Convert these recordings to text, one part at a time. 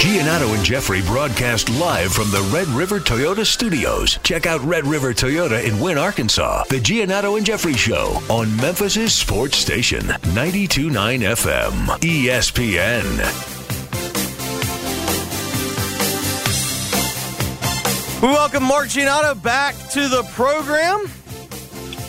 Giannotto and Jeffrey broadcast live from the Red River Toyota studios. Check out Red River Toyota in Wynne, Arkansas. The Giannotto and Jeffrey Show on Memphis' sports station, 92.9 FM, ESPN. We welcome Mark Giannotto back to the program.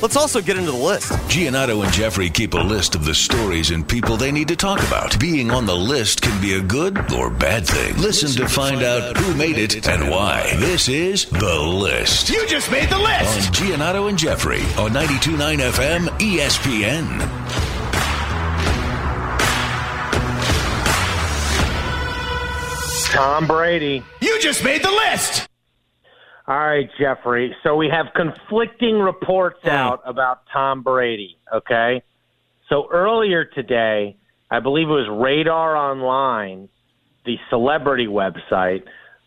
Let's also get into the list. Giannotto and Jeffrey keep a list of the stories and people they need to talk about. Being on the list can be a good or bad thing. Listen, to find out who made it and why. This is The List. You just made the list! On Giannotto and Jeffrey on 92.9 FM ESPN. Tom Brady. You just made the list! All right, Jeffrey. So we have conflicting reports out about Tom Brady, okay? So earlier today, I believe it was Radar Online, the celebrity website,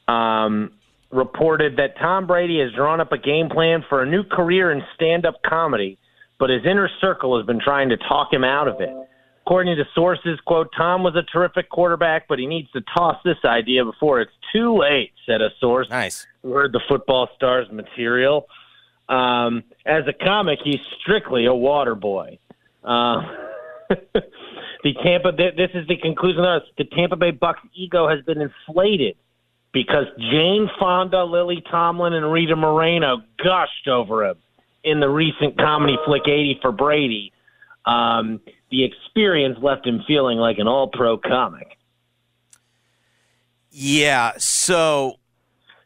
um, reported that Tom Brady has drawn up a game plan for a new career in stand up comedy, but his inner circle has been trying to talk him out of it. According to sources, quote, Tom was a terrific quarterback, but he needs to toss this idea before it's too late, said a source. Nice. Who heard the football stars material. Um, as a comic, he's strictly a water boy. Uh, the Tampa, this is the conclusion of this. The Tampa Bay Bucs ego has been inflated because Jane Fonda, Lily Tomlin, and Rita Moreno gushed over him in the recent comedy flick 80 for Brady. Um, the experience left him feeling like an all pro comic. Yeah, so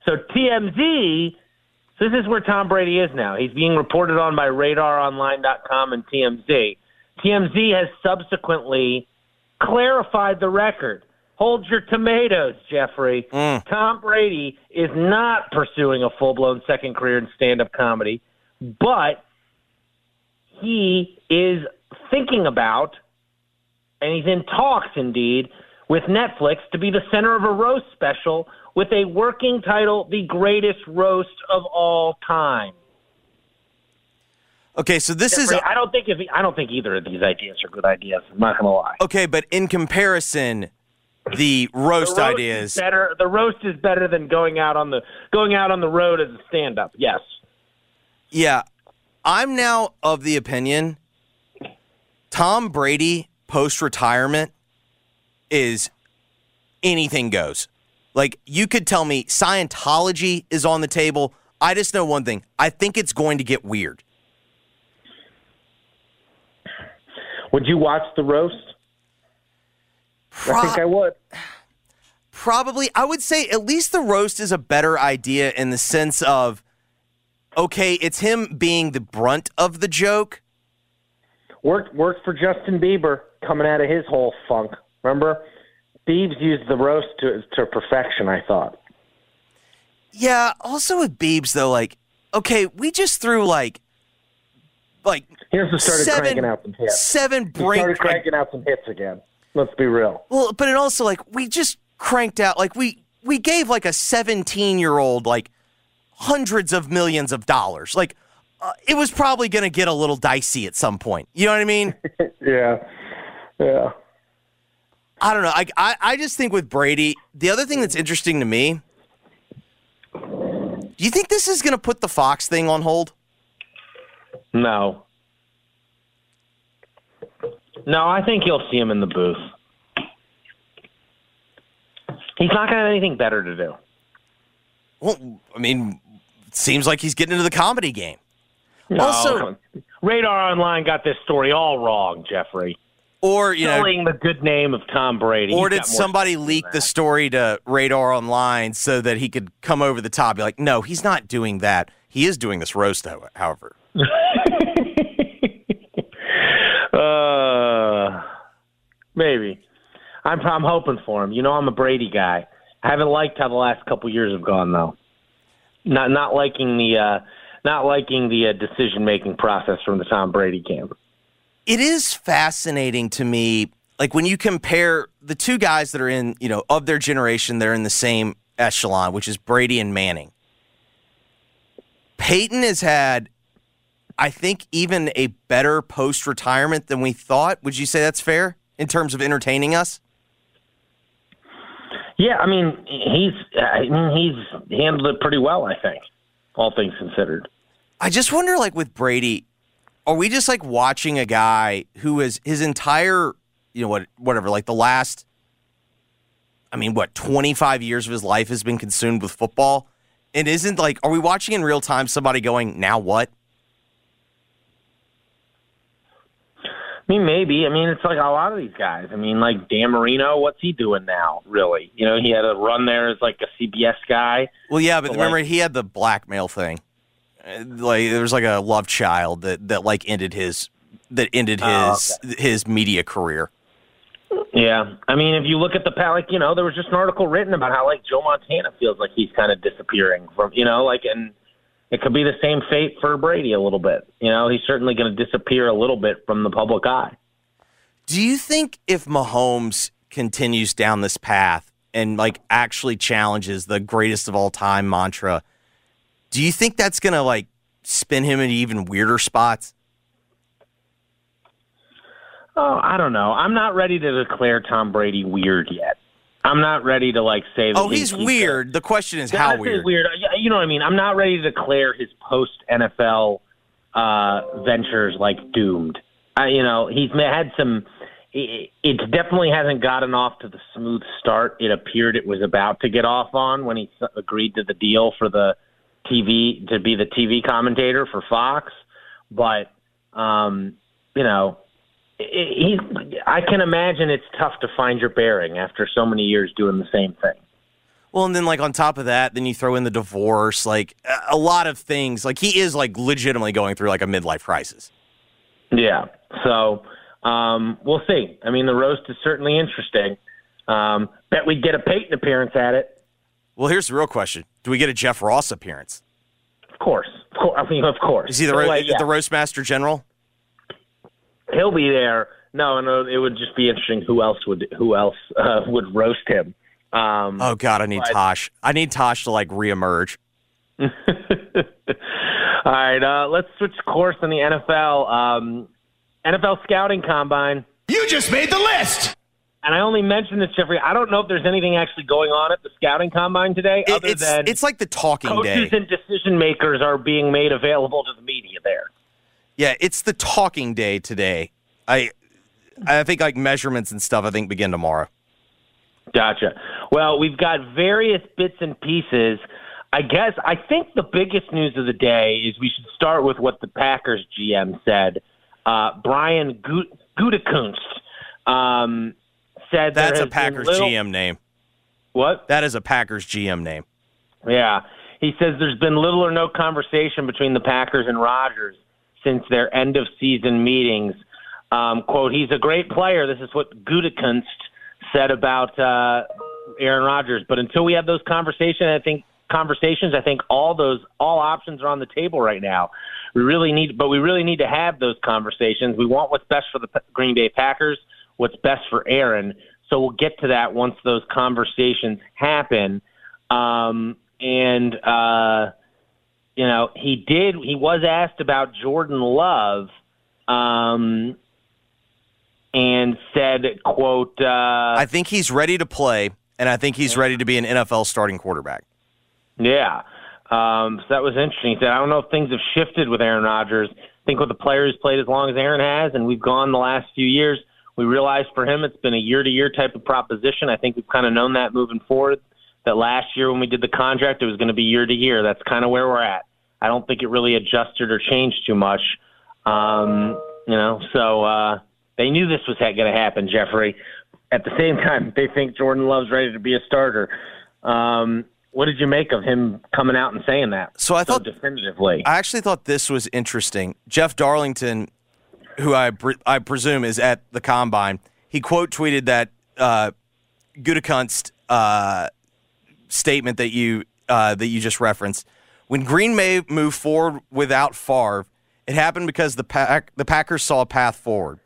So TMZ, so this is where Tom Brady is now. He's being reported on by RadarOnline.com and TMZ. TMZ has subsequently clarified the record. Hold your tomatoes, Jeffrey. Mm. Tom Brady is not pursuing a full blown second career in stand up comedy, but he is thinking about, and he's in talks indeed, with Netflix to be the center of a roast special with a working title, The Greatest Roast of All Time. okay, so this is Jeffrey, I don't think if I don't think either of these ideas are good ideas. I'm not to lie. okay, but in comparison, the roast, The roast ideas. is better. The roast is better than going out on the going out on the road as a stand up. Yes. Yeah, I'm now of the opinion Tom Brady post retirement is anything goes. Like you could tell me Scientology is on the table. I just know one thing. I think it's going to get weird. Would you watch the roast? I think I would. Probably, I would say at least the roast is a better idea in the sense of okay, it's him being the brunt of the joke. Worked worked for Justin Bieber coming out of his whole funk. Remember, Biebs used the roast to to perfection. I thought. Yeah, also with Biebs though, like, okay, we just threw like like Here's who started seven, cranking out some hits. seven He started cranking out some hits again. Let's be real. Well, but it also like we just cranked out like we we gave like a 17 year old like hundreds of millions of dollars. Like uh, it was probably going to get a little dicey at some point. You know what I mean? yeah, yeah. I don't know. I, I I just think with Brady, the other thing that's interesting to me. Do you think this is going to put the Fox thing on hold? No. No, I think you'll see him in the booth. He's not going to have anything better to do. Well, I mean, it seems like he's getting into the comedy game. No, Also- Radar Online got this story all wrong, Jeffrey. Or, you know, Sullying the good name of Tom Brady. or He's did somebody leak the story to Radar Online so that he could come over the top? Be like, no, he's not doing that. He is doing this roast, however. Uh, maybe. I'm I'm hoping for him. You know, I'm a Brady guy. I haven't liked how the last couple years have gone though. Not not liking the uh, not liking the uh, decision making process from the Tom Brady camp. it is fascinating to me like when you compare the two guys that are in you know of their generation they're in the same echelon which is brady and manning peyton has had i think even a better post-retirement than we thought would you say that's fair in terms of entertaining us Yeah, I mean he's I mean, he's handled it pretty well. I think, all things considered. i just wonder like with brady are we just like watching a guy who is his entire you know what whatever like the last I mean what 25 years of his life has been consumed with football and isn't like are we watching in real time somebody going now what I mean, maybe. I mean, it's like a lot of these guys. I mean, like Dan Marino, what's he doing now? Really? You know, he had a run there as like a CBS guy. well yeah but But, remember like- he had the blackmail thing Uh, like there was like a love child that that like ended his that ended his Oh, his media career Yeah, I mean, if you look at the like, you know, there was just an article written about how like Joe Montana feels like he's kind of disappearing from, you know, like, and it could be the same fate for Brady a little bit. You know, he's certainly going to disappear a little bit from the public eye. Do you think if Mahomes continues down this path and like actually challenges the greatest of all time mantra, do you think that's gonna like spin him into even weirder spots? Oh, I don't know. I'm not ready to declare Tom Brady weird yet. I'm not ready to like say. That Oh, he's weird. The question is how weird. Weird. You know what I mean? I'm not ready to declare his post NFL uh, ventures like doomed. I, you know, he's had some. It, it definitely hasn't gotten off to the smooth start it appeared it was about to get off on when he agreed to the deal for the TV to be the TV commentator for Fox. But um, you know, he. I can imagine it's tough to find your bearing after so many years doing the same thing. Well, and then like on top of that, then you throw in the divorce, like a- a lot of things. Like he is like legitimately going through like a midlife crisis. Yeah. So um, we'll see. I mean, the roast is certainly interesting. Um, bet we'd get a Peyton appearance at it. Well, here's the real question: Do we get a Jeff Ross appearance? Of course. Of course. I mean, of course. Is he the, ro- like, yeah, the roast master general? He'll be there. No, no. It would just be interesting who else would who else uh, would roast him. Um, Oh God, I need But- Tosh. I need Tosh to like reemerge. All right. Uh, let's switch course in the NFL. Um, NFL scouting combine. You just made the list. And I only mentioned this, Jeffrey. I don't know if there's anything actually going on at the scouting combine today, It- other it's than it's like the talking coaches day. and decision makers are being made available to the media there. Yeah, it's the talking day today. I I think like measurements and stuff. I think begin tomorrow. Gotcha. Well, we've got various bits and pieces. I guess I think the biggest news of the day is we should start with what the Packers GM said. Uh, Brian Gut- Gutekunst um, said That's a Packers little- GM name. What? That is a Packers GM name. Yeah. He says there's been little or no conversation between the Packers and Rodgers since their end of season meetings. Um, quote, he's a great player. This is what Gutekunst said about uh, Aaron Rodgers. But until we have those conversations, I think conversations, I think all those all options are on the table right now. We really need, but we really need to have those conversations. We want what's best for the Green Bay Packers, what's best for Aaron. So we'll get to that once those conversations happen. Um, and uh, you know, he did. He was asked about Jordan Love, um, and said, "quote." Uh, I think he's ready to play, and I think he's ready to be an NFL starting quarterback. Yeah. Um, so that was interesting. He said, I don't know if things have shifted with Aaron Rodgers. I think with the player who's played as long as Aaron has, and we've gone the last few years, We realized for him it's been a year to year type of proposition. I think we've kind of known that moving forward. That last year when we did the contract, it was going to be year to year. That's kind of where we're at. I don't think it really adjusted or changed too much. Um, you know, so uh, they knew this was going to happen, Jeffrey. At the same time, they think Jordan Love's ready to be a starter. Um, what did you make of him coming out and saying that? So I thought definitively. I actually thought this was interesting. Jeff Darlington, who I I presume is at the combine, he quote tweeted that uh, Gutekunst uh, statement that you uh, that you just referenced. When Green Bay moved forward without Favre, it happened because the pack the Packers saw a path forward.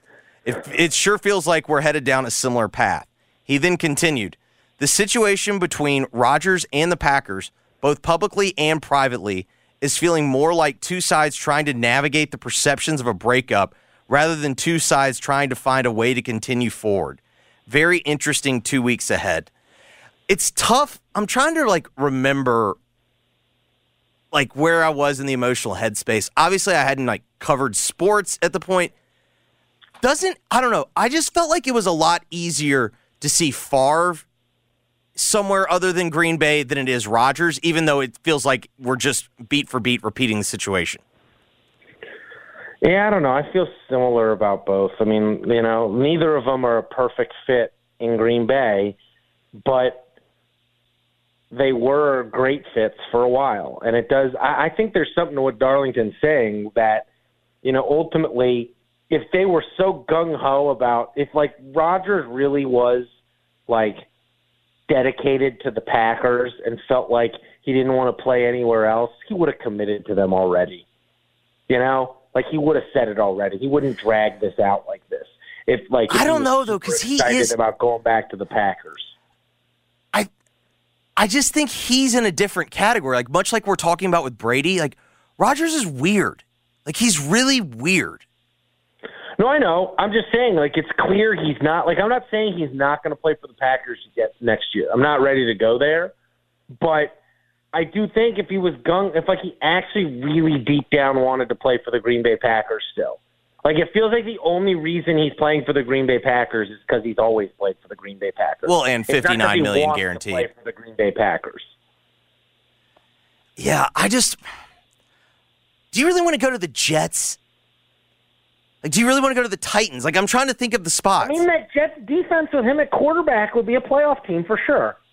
It, it sure feels like we're headed down a similar path. He then continued. The situation between Rodgers and the Packers, both publicly and privately, is feeling more like two sides trying to navigate the perceptions of a breakup rather than two sides trying to find a way to continue forward. Very interesting two weeks ahead. It's tough. I'm trying to like remember like where I was in the emotional headspace. Obviously, I hadn't like covered sports at the point. Doesn't I don't know. I just felt like it was a lot easier to see Favre somewhere other than Green Bay than it is Rodgers, even though it feels like we're just beat for beat repeating the situation. Yeah, I don't know. I feel similar about both. I mean, you know, neither of them are a perfect fit in Green Bay, but they were great fits for a while. And it does, I, I think there's something to what Darlington's saying that, you know, ultimately, if they were so gung ho about, if like Rodgers really was like dedicated to the Packers and felt like he didn't want to play anywhere else, he would have committed to them already. You know, like he would have said it already. He wouldn't drag this out like this. If like if I don't know though, because he is about going back to the Packers. I, just think he's in a different category. Like much like we're talking about with Brady. Like Rodgers is weird. Like he's really weird. No, I know. I'm just saying, like, it's clear he's not. Like, I'm not saying he's not going to play for the Packers yet next year. I'm not ready to go there, but I do think if he was gung, if like he actually really deep down wanted to play for the Green Bay Packers still. Like it feels like the only reason he's playing for the Green Bay Packers is because he's always played for the Green Bay Packers. Well, and fifty nine million guaranteed. play for the Green Bay Packers. Yeah, I just. Do you really want to go to the Jets? Like, do you really want to go to the Titans? Like, I'm trying to think of the spots. I mean, that Jets defense with him at quarterback would be a playoff team for sure.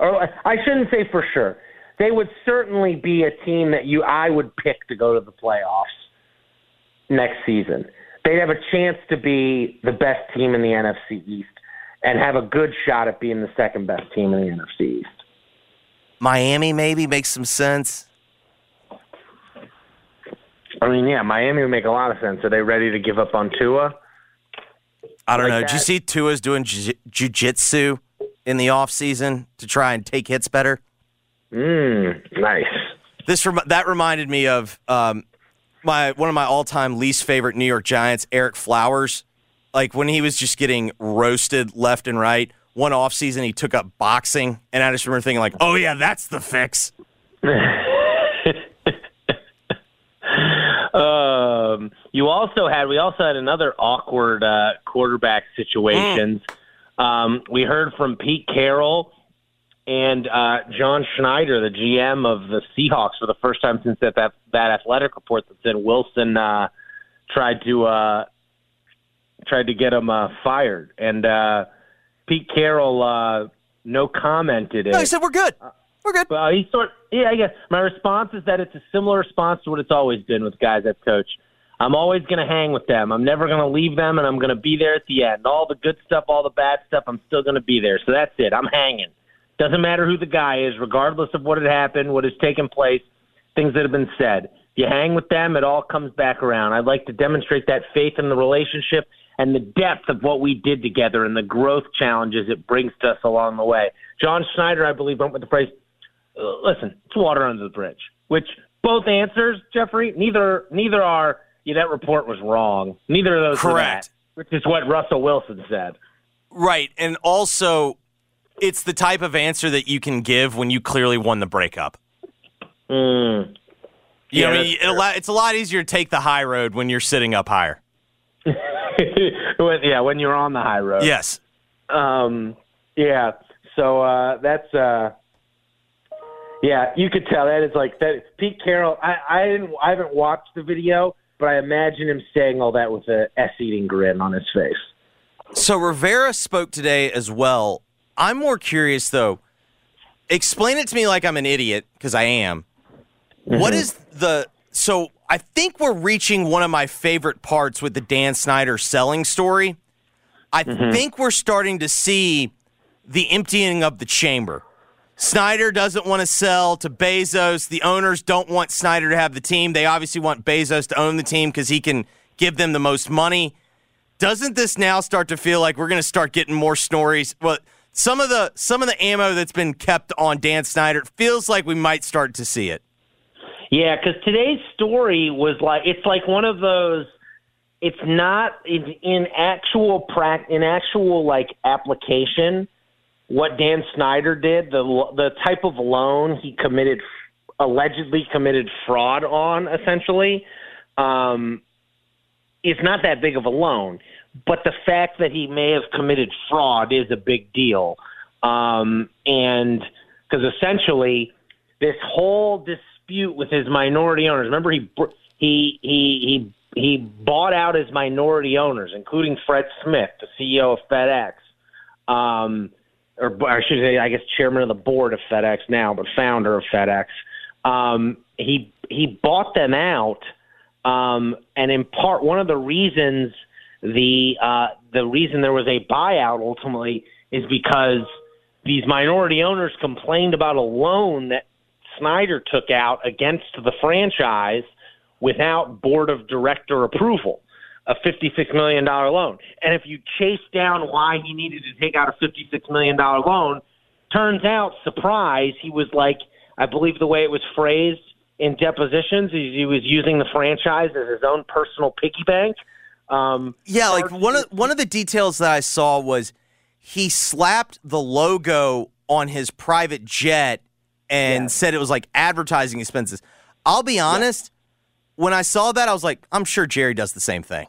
Oh, or I shouldn't say for sure. They would certainly be a team that you I would pick to go to the playoffs next season. They'd have a chance to be the best team in the NFC East and have a good shot at being the second best team in the NFC East. Miami maybe makes some sense. I mean, yeah, Miami would make a lot of sense. Are they ready to give up on Tua? I don't like know. That? Did you see Tua's doing jiu- jujitsu in the off season to try and take hits better? Mm, nice. This rem- that reminded me of um, my one of my all time least favorite New York Giants, Ereck Flowers. Like when he was just getting roasted left and right. One off season, he took up boxing, and I just remember thinking like, "Oh yeah, that's the fix." Um, you also had we also had another awkward uh, quarterback situations. Mm. Um, we heard from Pete Carroll and uh, John Schneider, the GM of the Seahawks, for the first time since that that, that athletic report that said Wilson uh, tried to uh, tried to get him uh, fired, and uh, Pete Carroll uh, no commented. No, he said we're good. We're good. Well, he sort yeah, I guess my response is that it's a similar response to what it's always been with guys I've coached. I'm always going to hang with them. I'm never going to leave them, and I'm going to be there at the end. All the good stuff, all the bad stuff, I'm still going to be there. So that's it. I'm hanging. Doesn't matter who the guy is, regardless of what had happened, what has taken place, things that have been said. You hang with them, it all comes back around. I'd like to demonstrate that faith in the relationship and the depth of what we did together and the growth challenges it brings to us along the way. John Schneider, I believe, went with the phrase uh, listen, it's water under the bridge. Which both answers, Jeffrey, neither neither are. Yeah, that report was wrong. Neither of those correct. That, which is what Russell Wilson said. Right, and also, it's the type of answer that you can give when you clearly won the breakup. Mm. You yeah, know, I mean, it's a lot easier to take the high road when you're sitting up higher. when, yeah, when you're on the high road. Yes. Um, yeah. So uh, that's uh, yeah. You could tell that is like that. Pete Carroll. I I didn't. I haven't watched the video, but I imagine him saying all that with a s-eating grin on his face. So Rivera spoke today as well. I'm more curious though. Explain it to me like I'm an idiot because I am. What mm-hmm. is the so? I think we're reaching one of my favorite parts with the Dan Snyder selling story. I mm-hmm. think we're starting to see the emptying of the chamber. Snyder doesn't want to sell to Bezos. The owners don't want Snyder to have the team. They obviously want Bezos to own the team because he can give them the most money. Doesn't this now start to feel like we're going to start getting more stories? Well, some of the some of the ammo that's been kept on Dan Snyder feels like we might start to see it. Yeah, because today's story was like it's like one of those. It's not in, in actual prac in actual like application. What Dan Snyder did, the the type of loan he committed, allegedly committed fraud on, essentially, um, is not that big of a loan. But the fact that he may have committed fraud is a big deal, um, and because essentially this whole dispute with his minority owners. Remember, he he he he he bought out his minority owners, including Fred Smith, the CEO of FedEx, um, or I should say, I guess chairman of the board of FedEx now, but founder of FedEx. Um, he he bought them out, um, and in part, one of the reasons the uh, the reason there was a buyout ultimately is because these minority owners complained about a loan that Snyder took out against the franchise without board of director approval, a $56 million loan. And if you chase down why he needed to take out a $56 million loan, turns out, surprise, he was like, I believe the way it was phrased in depositions, he, he was using the franchise as his own personal piggy bank. Um, Yeah, like one of one of the details that I saw was he slapped the logo on his private jet and Yeah. said it was like advertising expenses. I'll be honest, when I saw that, I was like, I'm sure Jerry does the same thing.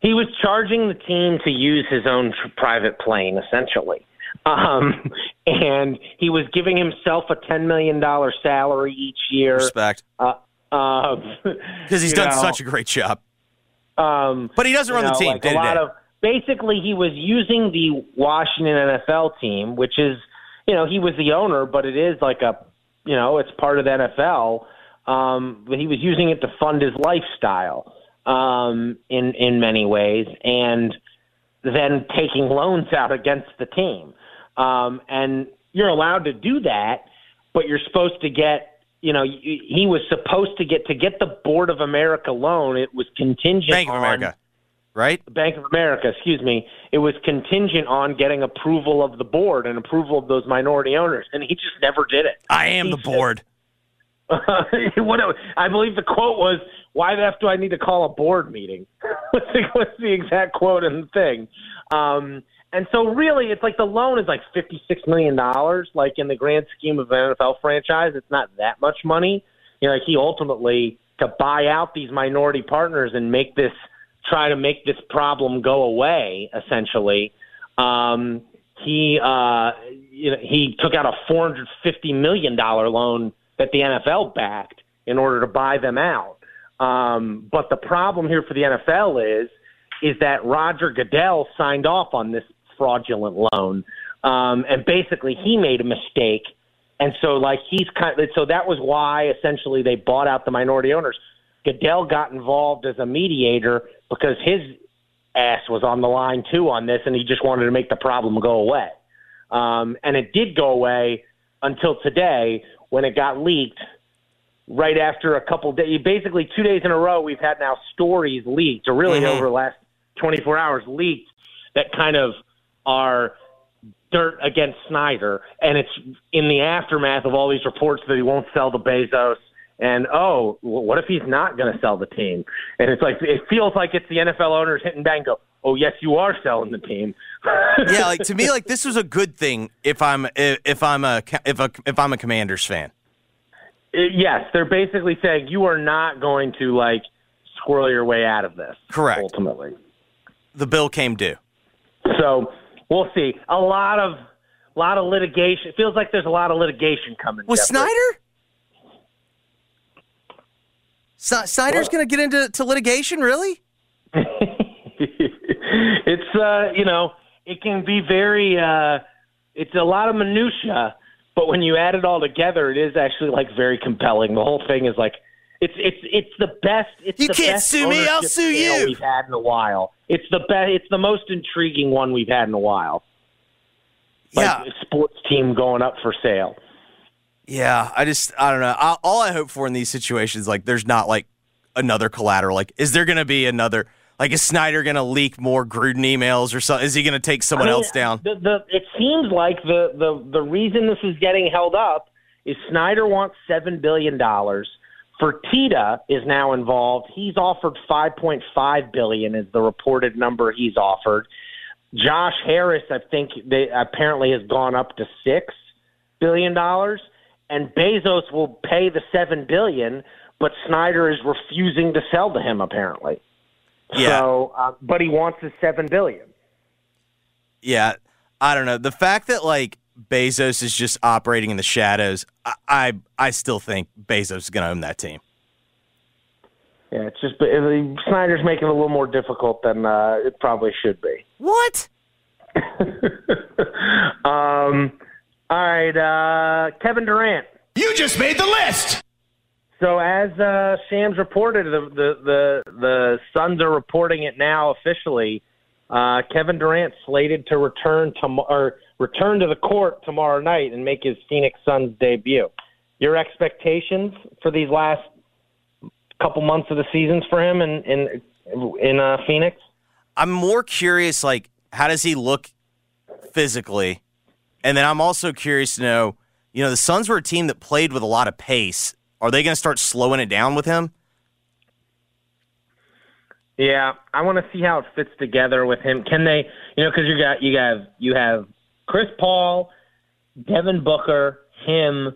He was charging the team to use his own private plane, essentially. Um, and he was giving himself a $10 million salary each year. Respect, Uh, um, because he's done know, such a great job. Um, But he doesn't run the team like a lot of basically he was using the Washington NFL team, which is you know he was the owner, but it is like a you know it's part of the NFL. Um, but he was using it to fund his lifestyle um, in in many ways, and then taking loans out against the team. Um, and you're allowed to do that, but you're supposed to get. You know, he was supposed to get to get the Board of America loan. It was contingent Bank of on America, right? Bank of America, excuse me, it was contingent on getting approval of the board and approval of those minority owners, and he just never did it. I am He the board. what I believe the quote was, "Why the f do I need to call a board meeting?" what's, the, what's the exact quote the thing? Um, and so, really, it's like the loan is like fifty-six million dollars. Like in the grand scheme of an NFL franchise, it's not that much money. You know, like he ultimately to buy out these minority partners and make this try to make this problem go away. Essentially, um, he uh, you know he took out a four hundred fifty million dollar loan that the NFL backed in order to buy them out. Um, but the problem here for the NFL is is that Roger Goodell signed off on this fraudulent loan, um, and basically he made a mistake. And so, like he's kind of, so that was why essentially they bought out the minority owners. Goodell got involved as a mediator because his ass was on the line too on this, and he just wanted to make the problem go away. Um, and it did go away until today when it got leaked. Right after a couple days, basically two days in a row, we've had now stories leaked, or really Mhm. over the last 24 hours leaked, that kind of are dirt against Snyder, and it's in the aftermath of all these reports that he won't sell to Bezos. And oh, what if he's not going to sell the team? And it's like it feels like it's the NFL owners hitting bang go. Oh yes, you are selling the team. yeah, like to me, like this was a good thing if I'm if I'm a if a if I'm a Commanders fan. Uh, yes, they're basically saying you are not going to like squirrel your way out of this. Correct. Ultimately, the bill came due. So we'll see. A lot of lot of litigation. It feels like there's a lot of litigation coming. With. Snyder? S- Snyder's going to get into to litigation, really? it's uh, you know, it can be very. Uh, it's a lot of minutia, but when you add it all together, it is actually like very compelling. The whole thing is like. It's it's it's the best. It's You the can't best sue me, I'll sue you. We've had in a while. It's the best. It's the most intriguing one we've had in a while. Like yeah. a sports team going up for sale. Yeah, I just I don't know. I, all I hope for in these situations, like, there's not like another collateral. Like, is there going to be another? Like, is Snyder going to leak more Gruden emails or something? Is he going to take someone I mean, else down? The, the, it seems like the, the, the reason this is getting held up is Snyder wants $7 billion. Fertitta is now involved. He's offered 5.5 billion is the reported number he's offered. Josh Harris, I think, they apparently has gone up to $6 billion. And Bezos will pay the 7 billion, but Snyder is refusing to sell to him, apparently. Yeah. So, uh, but he wants the 7 billion. Yeah, I don't know. The fact that like Bezos is just operating in the shadows, I I, I still think Bezos is going to own that team. Yeah, it's just but, uh, Snyder's making it a little more difficult than uh, it probably should be. What? Um, all right, uh, Kevin Durant. You just made the list. So as uh, Shams reported, the, the the the Suns are reporting it now officially. Uh, Kevin Durant slated to return to or return to the court tomorrow night and make his Phoenix Suns debut. Your expectations for these last couple months of the seasons for him in in in uh, Phoenix? I'm more curious, like, how does he look physically? And then I'm also curious to know, you know, the Suns were a team that played with a lot of pace. Are they going to start slowing it down with him? Yeah, I want to see how it fits together with him. Can they, you know, because you got you have you have Chris Paul, Devin Booker, him,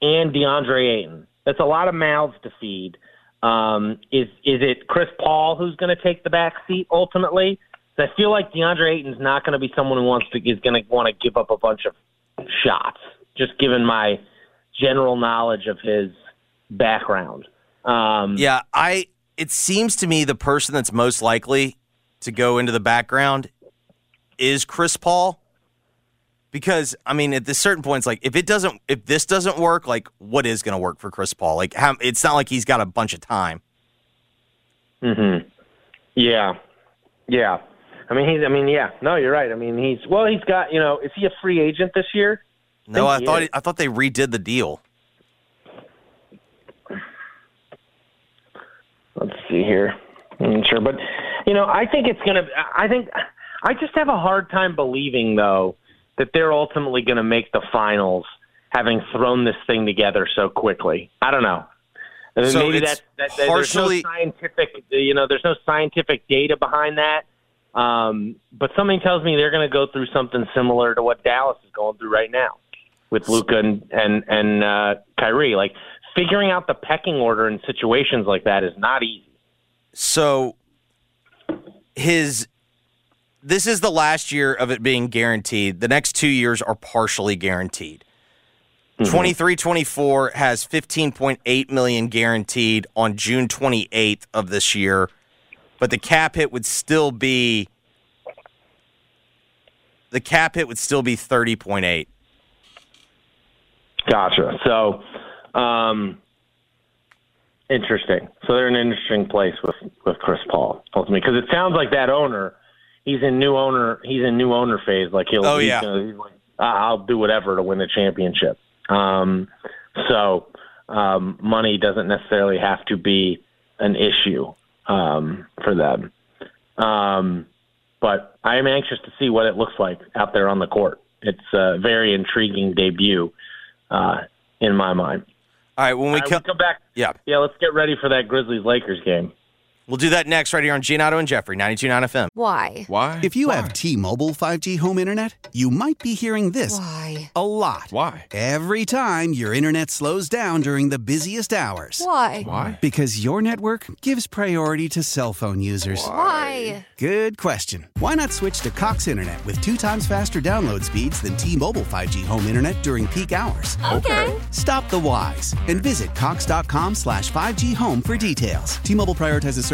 and DeAndre Ayton. That's a lot of mouths to feed. Um, is is it Chris Paul who's going to take the back seat ultimately? I feel like DeAndre Ayton's not going to be someone who wants to is going to want to give up a bunch of shots. Just given my general knowledge of his background. Um, Yeah, I. It seems to me the person that's most likely to go into the background is Chris Paul. Because I mean, at this certain points, like if it doesn't, if this doesn't work, like what is going to work for Chris Paul? Like, how, it's not like he's got a bunch of time. hmm Yeah, yeah. I mean, he's. I mean, yeah. No, you're right. I mean, he's. Well, he's got. You know, is he a free agent this year? No, I he thought is. I thought they redid the deal. Let's see here. I'm not sure, but you know, I think it's gonna. I think I just have a hard time believing though that they're ultimately going to make the finals, having thrown this thing together so quickly. I don't know. I mean, So maybe it's that's that, that, partially- there's no scientific. You know, there's no scientific data behind that. Um, but something tells me they're going to go through something similar to what Dallas is going through right now with Luka and and, and uh, Kyrie. Like figuring out the pecking order in situations like that is not easy. So his this is the last year of it being guaranteed. The next 2 years are partially guaranteed. 23-24 has 15.8 million guaranteed on June 28th of this year, but the cap hit would still be the cap hit would still be 30.8. Gotcha. So, um, interesting. So they're in an interesting place with with Chris Paul ultimately because it sounds like that owner, he's in new owner, he's in new owner phase. Like he'll, Oh, he's yeah. gonna, he's like, "I- I'll do whatever to win the championship. Um, so um, money doesn't necessarily have to be an issue um, for them. Um, but I am anxious to see what it looks like out there on the court. It's a very intriguing debut uh, in my mind. All right, when we All right, come we come back. Yeah. Yeah, let's get ready for that Grizzlies Lakers game. We'll do that next right here on Giannotto and Jeffrey, 92.9 FM. Why? Why? If you have T-Mobile 5G home internet, you might be hearing this Why? a lot. Why? Every time your internet slows down during the busiest hours. Why? Why? Because your network gives priority to cell phone users. Why? Good question. Why not switch to Cox Internet with two times faster download speeds than T-Mobile 5G home internet during peak hours? Okay. Stop the whys and visit cox.com slash 5G home for details. T-Mobile prioritizes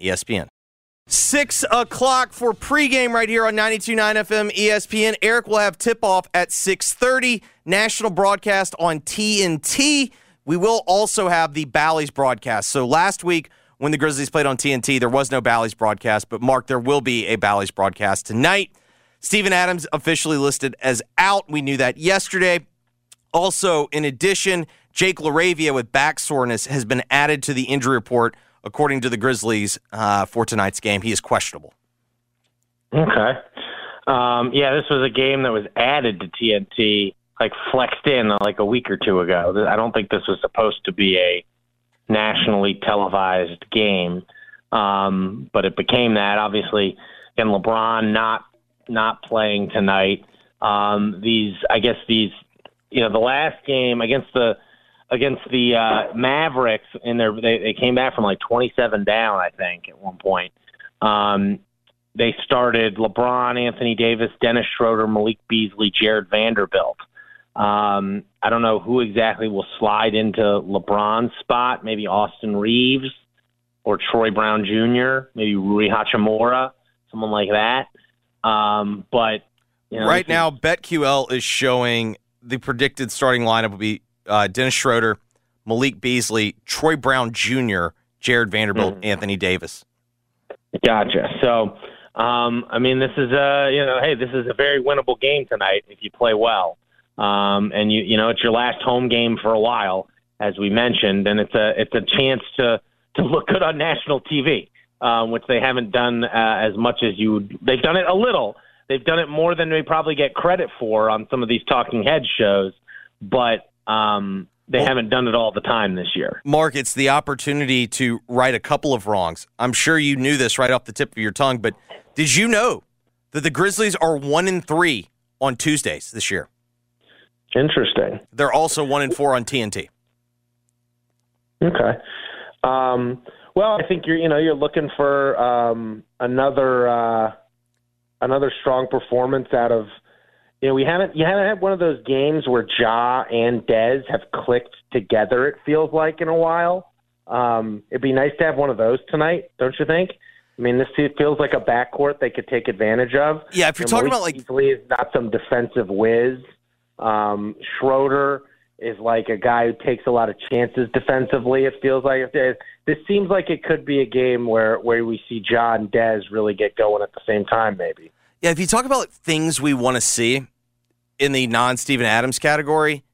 ESPN. Six o'clock for pregame right here on 92.9 FM ESPN. Eric will have tip-off at 6.30, national broadcast on TNT. We will also have the Bally's broadcast. So last week when the Grizzlies played on TNT, there was no Bally's broadcast, but Mark, there will be a Bally's broadcast tonight. Steven Adams officially listed as out. We knew that yesterday. Also, in addition, Jake LaRavia with back soreness has been added to the injury report according to the Grizzlies uh, for tonight's game. He is questionable. Okay. Um, yeah, this was a game that was added to TNT, like flexed in like a week or two ago. I don't think this was supposed to be a nationally televised game, um, but it became that. Obviously, and LeBron not not playing tonight. Um, these, I guess, these, you know, the last game against the against the uh, Mavericks in their they, they came back from like 27 down, I think, at one point. Um, they started LeBron, Anthony Davis, Dennis Schroeder, Malik Beasley, Jared Vanderbilt. Um, I don't know who exactly will slide into LeBron's spot. Maybe Austin Reaves or Troy Brown Jr. Maybe Rui Hachimura, someone like that. Um, but you know, right now, BetQL is showing the predicted starting lineup will be uh, Dennis Schroeder, Malik Beasley, Troy Brown Jr., Jared Vanderbilt, mm-hmm. Anthony Davis. Gotcha. So, um, I mean, this is a you know, hey, this is a very winnable game tonight if you play well, um, and you you know it's your last home game for a while, as we mentioned, and it's a it's a chance to to look good on national TV, um, which they haven't done uh, as much as you. They've done it a little. They've done it more than they probably get credit for on some of these talking head shows, but um, they well, haven't done it all the time this year. Mark, it's the opportunity to right a couple of wrongs. I'm sure you knew this right off the tip of your tongue, but did you know that the Grizzlies are one in three on Tuesdays this year? Interesting. They're also one in four on TNT. Okay. Um, well, I think you're you know you're looking for um, another uh, another strong performance out of you know we haven't you haven't had one of those games where Ja and Dez have clicked together. It feels like in a while. Um, it'd be nice to have one of those tonight, don't you think? I mean, this feels like a backcourt they could take advantage of. Yeah, if you're talking about like Beasley is not some defensive whiz. Um, Schroeder is like a guy who takes a lot of chances defensively. It feels like this seems like it could be a game where where we see John and Dez really get going at the same time, maybe. Yeah, if you talk about things we want to see in the non Steven Adams category,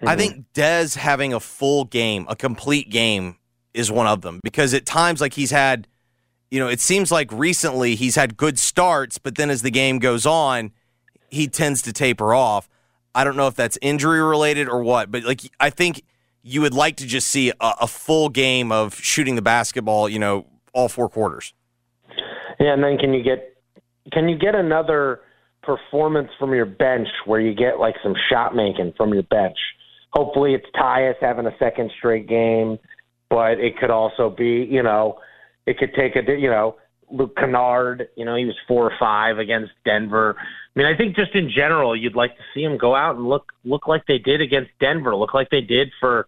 I mm-hmm. think Dez having a full game, a complete game, is one of them because at times, like he's had, you know, it seems like recently he's had good starts, but then as the game goes on, he tends to taper off. I don't know if that's injury related or what, but like I think you would like to just see a, a full game of shooting the basketball, you know, all four quarters. Yeah, and then can you get can you get another performance from your bench where you get like some shot making from your bench? Hopefully, it's Tyus having a second straight game, but it could also be, you know, it could take a, you know, Luke Kennard. You know, he was four or five against Denver. I mean, I think just in general, you'd like to see him go out and look look like they did against Denver, look like they did for,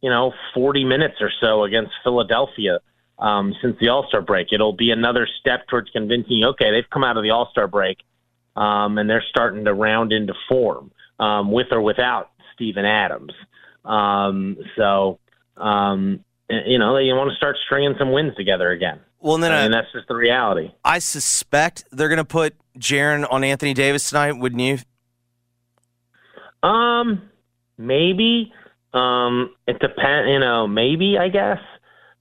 you know, 40 minutes or so against Philadelphia um, since the All Star break. It'll be another step towards convincing you, okay, they've come out of the All Star break um, and they're starting to round into form um, with or without Steven Adams. Um, so, um, you know, you want to start stringing some wins together again. Well, and then I mean, I, that's just the reality. I suspect they're going to put Jaren on Anthony Davis tonight, wouldn't you? Um, maybe. Um, it depends. You know, maybe I guess.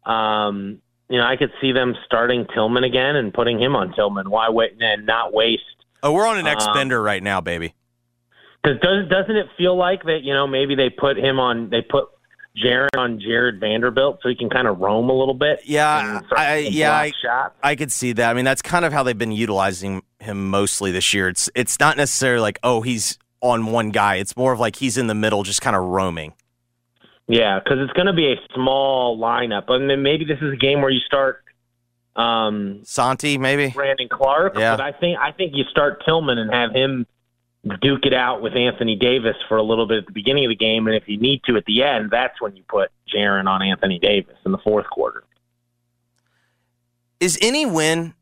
Um, you know, I could see them starting Tillman again and putting him on Tillman. Why wait and not waste? Oh, we're on an X uh, bender right now, baby. Cause does doesn't it feel like that? You know, maybe they put him on. They put Jared on Jarred Vanderbilt so he can kind of roam a little bit. Yeah, I, yeah, I, shots. I could see that. I mean, that's kind of how they've been utilizing him mostly this year. It's it's not necessarily like oh he's on one guy. It's more of like he's in the middle, just kind of roaming. Yeah, because it's going to be a small lineup, and then maybe this is a game where you start um, Santi, maybe. Brandon Clarke. Yeah. But I think I think you start Tillman and have him duke it out with Anthony Davis for a little bit at the beginning of the game, and if you need to at the end, that's when you put Jaren on Anthony Davis in the fourth quarter. Is any win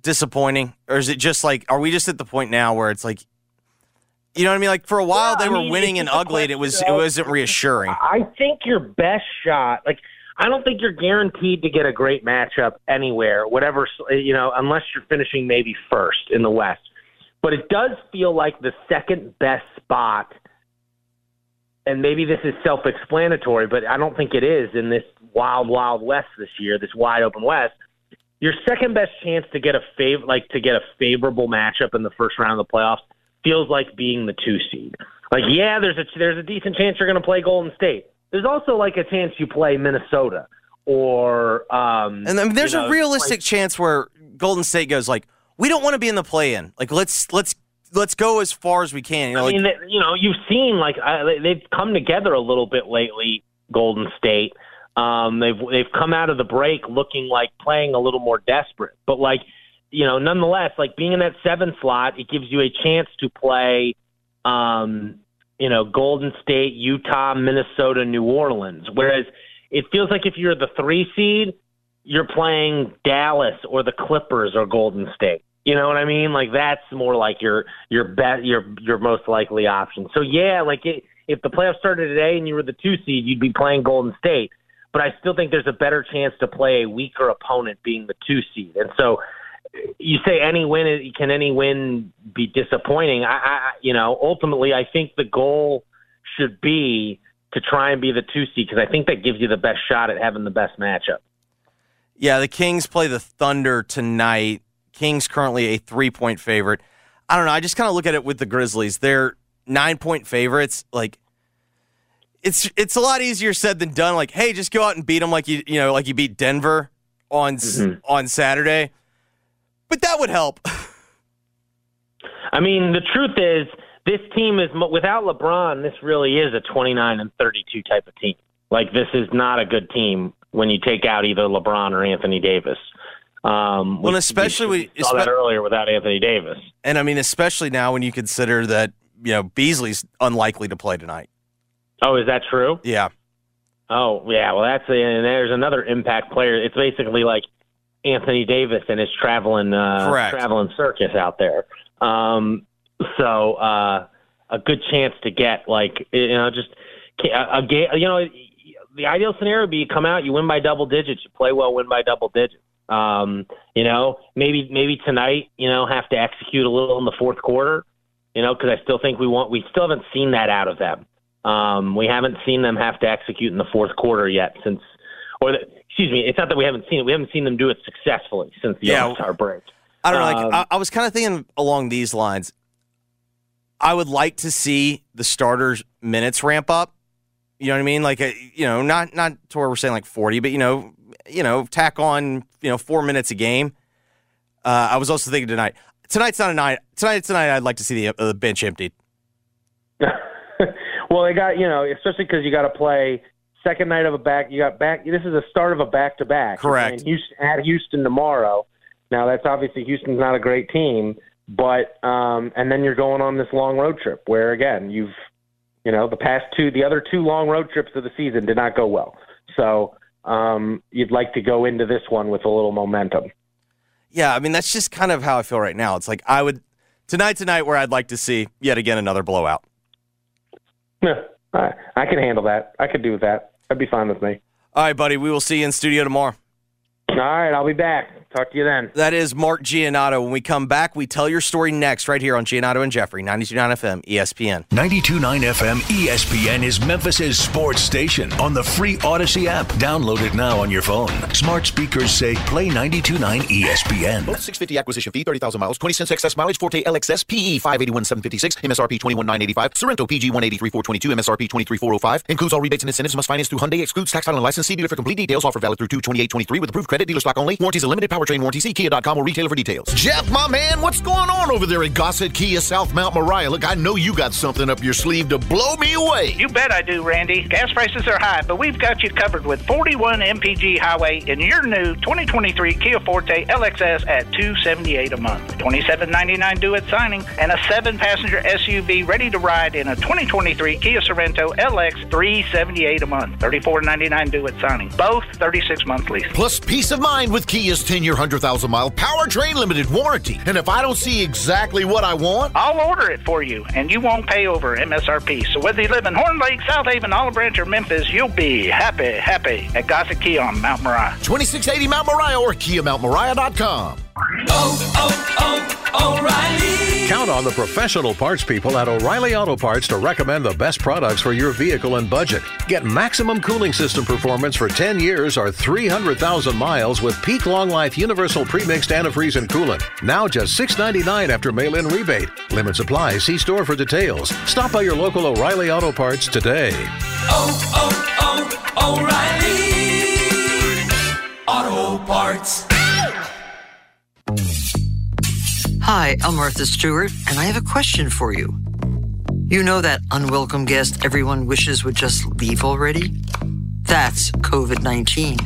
disappointing, or is it just like are we just at the point now where it's like, you know what I mean? Like for a while Yeah, they I were mean, winning and ugly, and it was it wasn't reassuring. I think your best shot, like I don't think you're guaranteed to get a great matchup anywhere, whatever you know, unless you're finishing maybe first in the West. But it does feel like the second best spot, and maybe this is self-explanatory, but I don't think it is in this wild, wild West this year, this wide open West. Your second best chance to get a fav- like to get a favorable matchup in the first round of the playoffs feels like being the two seed. Like, yeah, there's a there's a decent chance you're going to play Golden State. There's also like a chance you play Minnesota or um, And I mean, there's you know, a realistic like- chance where Golden State goes like, we don't want to be in the play-in. Like let's let's let's go as far as we can. You know, I like, mean, they- you know, you've seen like they- they've come together a little bit lately. Golden State, um, they've they've come out of the break looking like playing a little more desperate, but like you know, nonetheless, like being in that seven slot, it gives you a chance to play, um, you know, Golden State, Utah, Minnesota, New Orleans. Whereas it feels like if you're the three seed, you're playing Dallas or the Clippers or Golden State. You know what I mean? Like that's more like your your bet your your most likely option. So yeah, like it, if the playoffs started today and you were the two seed, you'd be playing Golden State. But I still think there's a better chance to play a weaker opponent being the two seed. And so you say any win can any win be disappointing? I, I you know ultimately I think the goal should be to try and be the two seed because I think that gives you the best shot at having the best matchup. yeah, the Kings play the Thunder tonight. Kings currently a three-point favorite. I don't know. I just kind of look at it with the Grizzlies. They're nine-point favorites. Like it's it's a lot easier said than done. Like, hey, just go out and beat them like you you know like you beat Denver on Mm-hmm. on Saturday. But that would help. I mean, the truth is, this team is without LeBron. This really is a 29 and 32 type of team. Like this is not a good team when you take out either LeBron or Anthony Davis. Um, Well, we- especially we we- saw that earlier without Anthony Davis. And I mean, especially now when you consider that you know Beasley's unlikely to play tonight. Oh, is that true? Yeah, Oh, yeah. Well, that's a, and there's another impact player. It's basically like Anthony Davis and his traveling uh, traveling circus out there. Um, so uh, a good chance to get like you know just a, a game. You know, the ideal scenario would be you come out, you win by double digits, you play well, win by double digits. Um, you know, maybe maybe tonight, you know, have to execute a little in the fourth quarter. You know, because I still think we want we still haven't seen that out of them. Um, we haven't seen them have to execute in the fourth quarter yet since, or the, excuse me, it's not that we haven't seen it. We haven't seen them do it successfully since the Yeah. All Star break. I don't know. Like, Um, I, I was kind of thinking along these lines. I would like to see the starters' minutes ramp up. You know what I mean? Like, uh, you know, not not to where we're saying like forty, but you know, you know, tack on you know four minutes a game. Uh, I was also thinking tonight. Tonight's not a night. Tonight, tonight, I'd like to see the, uh, the bench emptied. well, they got you know, especially because you got to play second night of a back. You got back. This is the start of a back to back. Correct. Houston at Houston tomorrow. Now that's obviously Houston's not a great team, but um, and then you're going on this long road trip where again you've you know the past two the other two long road trips of the season did not go well. So um, you'd like to go into this one with a little momentum. Yeah, I mean that's just kind of how I feel right now. It's like I would tonight, tonight, where I'd like to see yet again another blowout. Yeah, I, I can handle that. I could do that. That'd be fine with me. All right, buddy. We will see you in studio tomorrow. All right, I'll be back. Talk to you then. That is Mark Giannotto. When we come back, we tell your story next, right here on Giannotto and Jeffrey, 92.9 FM, ESPN. 92.9 FM ESPN is Memphis' sports station on the free Audacy app. Download it now on your phone. Smart speakers say play 92.9 ESPN. Both 650 acquisition fee, 30,000 miles, 20 cents excess mileage, Forte LXS, PE 581,756, MSRP 21,985, Sorento PG 183,422, MSRP 23,405. Includes all rebates and incentives, must finance through Hyundai, excludes tax title and license. See dealer for complete details. Offer valid through 22823 with approved credit, dealer stock only. Warranties are limited, powertrain warranty. See Kia.com or retailer for details. Jeff, my man, what's going on over there at Gossett Kia South Mount Moriah? Look, I know you got something up your sleeve to blow me away. You bet I do, Randy. Gas prices are high, but we've got you covered with 41 MPG Highway in your new 2023 Kia Forte LXS at 278 a month. 27.99 due at signing, and a seven-passenger SUV ready to ride in a 2023 Kia Sorento LX 378 a month. 34.99 due at signing. Both 36-month lease. Plus peace of mind with Kia's 10-year, 100,000 mile powertrain limited warranty. And if I don't see exactly what I want, I'll order it for you, and you won't pay over MSRP. So whether you live in Horn Lake, South Haven, Olive Branch, or Memphis, you'll be happy, happy at Gossett Kia on Mount Moriah. 2680 Mount Moriah or KiaMountMoriah.com. Oh, oh, oh, Count on the professional parts people at O'Reilly Auto Parts to recommend the best products for your vehicle and budget. Get maximum cooling system performance for 10 years or 300,000 miles with peak long life universal premixed antifreeze and coolant. Now just $6.99 after mail in rebate. Limit supply. See store for details. Stop by your local O'Reilly Auto Parts today. Oh, oh, Hi, I'm Martha Stewart, and I have a question for you. You know that unwelcome guest everyone wishes would just leave already? That's COVID 19.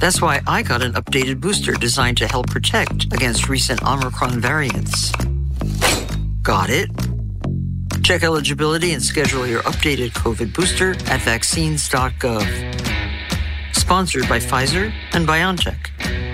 That's why I got an updated booster designed to help protect against recent Omicron variants. Got it? Check eligibility and schedule your updated COVID booster at vaccines.gov. Sponsored by Pfizer and BioNTech.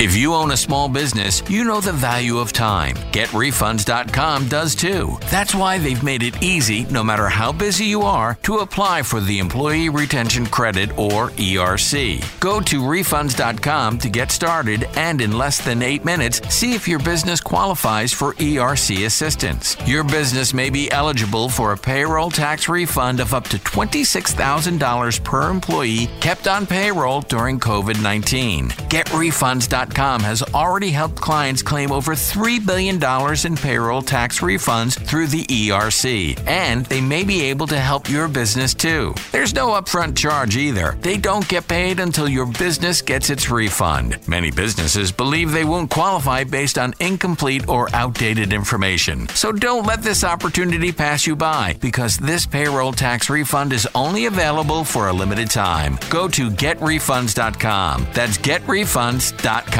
If you own a small business, you know the value of time. GetRefunds.com does too. That's why they've made it easy, no matter how busy you are, to apply for the Employee Retention Credit or ERC. Go to refunds.com to get started and in less than eight minutes, see if your business qualifies for ERC assistance. Your business may be eligible for a payroll tax refund of up to $26,000 per employee kept on payroll during COVID 19. GetRefunds.com has already helped clients claim over $3 billion in payroll tax refunds through the ERC, and they may be able to help your business too. There's no upfront charge either. They don't get paid until your business gets its refund. Many businesses believe they won't qualify based on incomplete or outdated information. So don't let this opportunity pass you by because this payroll tax refund is only available for a limited time. Go to getrefunds.com. That's getrefunds.com.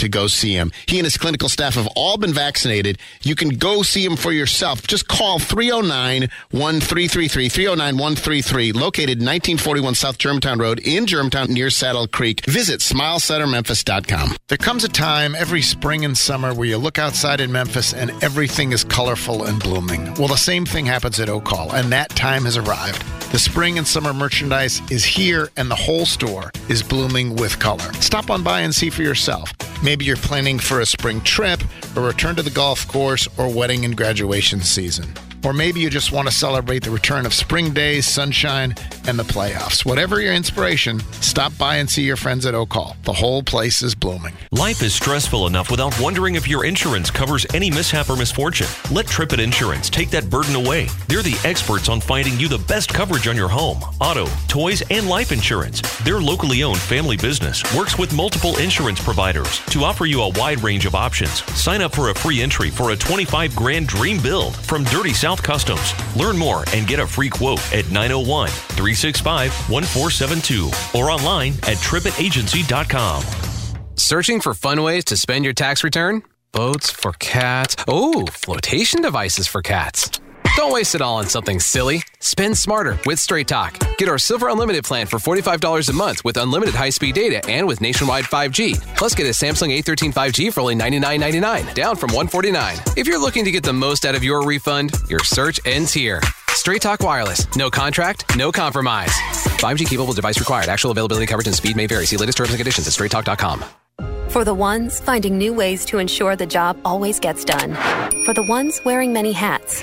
to go see him. He and his clinical staff have all been vaccinated. You can go see him for yourself. Just call 309 1333, 309 133, located 1941 South Germantown Road in Germantown near Saddle Creek. Visit smilecentermemphis.com. There comes a time every spring and summer where you look outside in Memphis and everything is colorful and blooming. Well, the same thing happens at Oak Hall, and that time has arrived. The spring and summer merchandise is here, and the whole store is blooming with color. Stop on by and see for yourself. You're planning for a spring trip, a return to the golf course, or wedding and graduation season. Or maybe you just want to celebrate the return of spring days, sunshine, and the playoffs. Whatever your inspiration, stop by and see your friends at Oak Hall. The whole place is blooming. Life is stressful enough without wondering if your insurance covers any mishap or misfortune. Let Trippet Insurance take that burden away. They're the experts on finding you the best coverage on your home, auto, toys, and life insurance. Their locally owned family business works with multiple insurance providers to offer you a wide range of options. Sign up for a free entry for a 25 grand dream build from Dirty South Customs. Learn more and get a free quote at 901 365 1472 or online at tripitagency.com. Searching for fun ways to spend your tax return? Boats for cats. Oh, flotation devices for cats. Don't waste it all on something silly. Spend smarter with Straight Talk. Get our Silver Unlimited plan for $45 a month with unlimited high speed data and with nationwide 5G. Plus, get a Samsung A13 5G for only $99.99, down from 149. If you're looking to get the most out of your refund, your search ends here. Straight Talk Wireless. No contract, no compromise. 5G capable device required. Actual availability, coverage, and speed may vary. See latest terms and conditions at straighttalk.com. For the ones finding new ways to ensure the job always gets done. For the ones wearing many hats.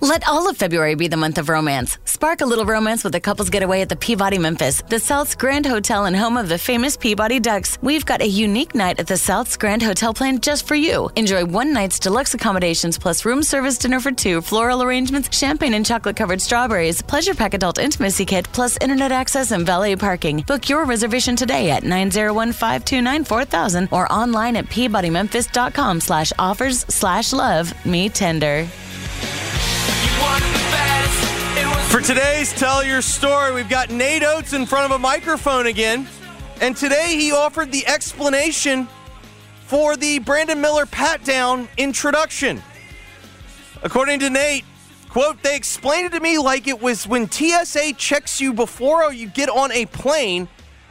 Let all of February be the month of romance. Spark a little romance with a couple's getaway at the Peabody Memphis, the South's Grand Hotel and home of the famous Peabody Ducks. We've got a unique night at the South's Grand Hotel planned just for you. Enjoy one night's deluxe accommodations plus room service dinner for two, floral arrangements, champagne and chocolate covered strawberries, pleasure pack adult intimacy kit, plus internet access and valet parking. Book your reservation today at 901-529-4000 or online at peabodymemphis.com slash offers slash love me tender. For today's Tell Your Story, we've got Nate Oats in front of a microphone again. And today he offered the explanation for the Brandon Miller pat down introduction. According to Nate, quote, they explained it to me like it was when TSA checks you before you get on a plane,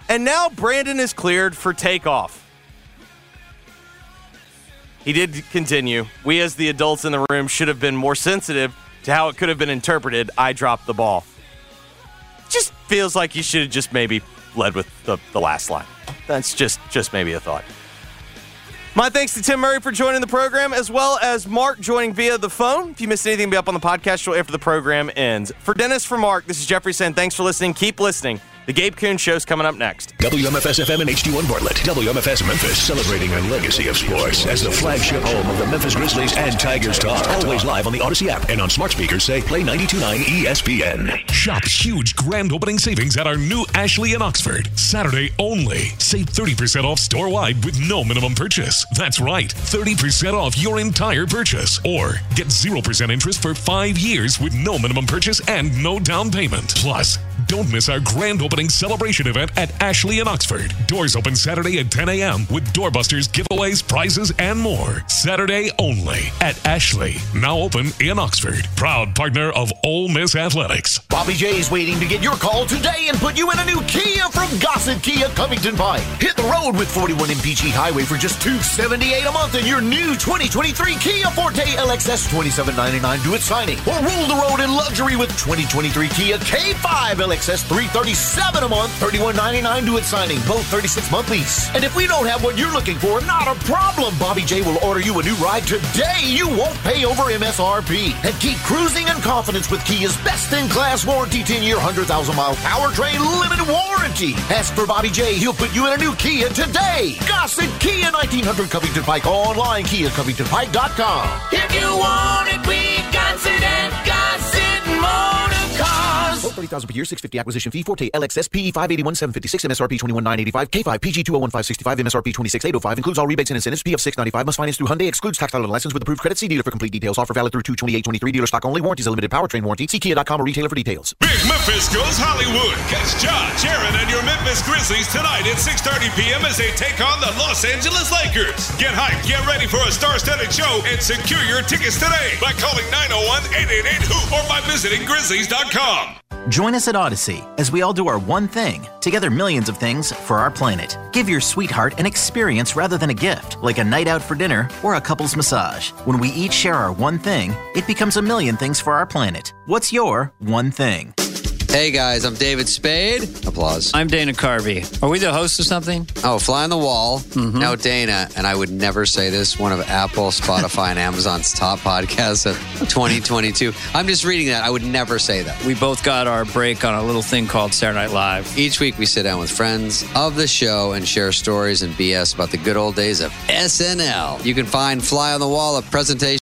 and now Brandon is cleared for takeoff. He did continue. We, as the adults in the room, should have been more sensitive to how it could have been interpreted. I dropped the ball. Just feels like you should have just maybe led with the, the last line. That's just just maybe a thought. My thanks to Tim Murray for joining the program, as well as Mark joining via the phone. If you missed anything, be up on the podcast show after the program ends. For Dennis, for Mark, this is Jeffrey saying thanks for listening. Keep listening. The Gabe Kuhn Show's coming up next. WMFS FM and HD1 Bartlett. WMFS Memphis celebrating a legacy of sports as the flagship home of the Memphis Grizzlies and Tigers talk. Always live on the Audacy app and on smart speakers say play 92.9 ESPN. Shop huge grand opening savings at our new Ashley in Oxford. Saturday only. Save 30% off store wide with no minimum purchase. That's right, 30% off your entire purchase. Or get 0% interest for five years with no minimum purchase and no down payment. Plus, don't miss our grand opening celebration event at Ashley in Oxford. Doors open Saturday at 10 a.m. with doorbusters, giveaways, prizes, and more. Saturday only at Ashley, now open in Oxford. Proud partner of Ole Miss Athletics. Bobby J is waiting to get your call today and put you in a new Kia from Gossett Kia Covington Pike. Hit the road with 41 MPG Highway for just 278 a month in your new 2023 Kia Forte LXS $27.99 due at signing. Or rule the road in luxury with 2023 Kia K5 LXS 337 a month, $31.99 due at signing. Both 36 month lease. And if we don't have what you're looking for, not a problem. Bobby J will order you a new ride today. You won't pay over MSRP. And keep cruising in confidence with Kia's best in class warranty 10 year, 100,000 mile powertrain limited warranty. Ask for Bobby J. He'll put you in a new Kia today. Gossett Kia 1900 Covington Pike online, KiaCovingtonPike.com. If you want it, we got it 30000 per year, 650 acquisition fee, Forte LXS PE 581 756, MSRP 21985, K5 PG 201565, MSRP 26805, includes all rebates and incentives, PF 695, must finance through Hyundai, excludes tax title and license with approved credit. See dealer for complete details. Offer valid through 22823, dealer stock only, warranties a limited powertrain warranty. See Kia.com or retailer for details. Big Memphis goes Hollywood. Catch Josh, Aaron, and your Memphis Grizzlies tonight at 6.30 p.m. as they take on the Los Angeles Lakers. Get hyped, get ready for a star-studded show, and secure your tickets today by calling 901-888-HOOP or by visiting Grizzlies.com. Join us at Audacy as we all do our one thing, together millions of things for our planet. Give your sweetheart an experience rather than a gift, like a night out for dinner or a couple's massage. When we each share our one thing, it becomes a million things for our planet. What's your one thing? Hey guys, I'm David Spade. Applause. I'm Dana Carvey. Are we the host of something? Oh, Fly on the Wall. Mm-hmm. Now, Dana, and I would never say this, one of Apple, Spotify, and Amazon's top podcasts of 2022. I'm just reading that. I would never say that. We both got our break on a little thing called Saturday Night Live. Each week we sit down with friends of the show and share stories and BS about the good old days of SNL. You can find Fly on the Wall, a presentation.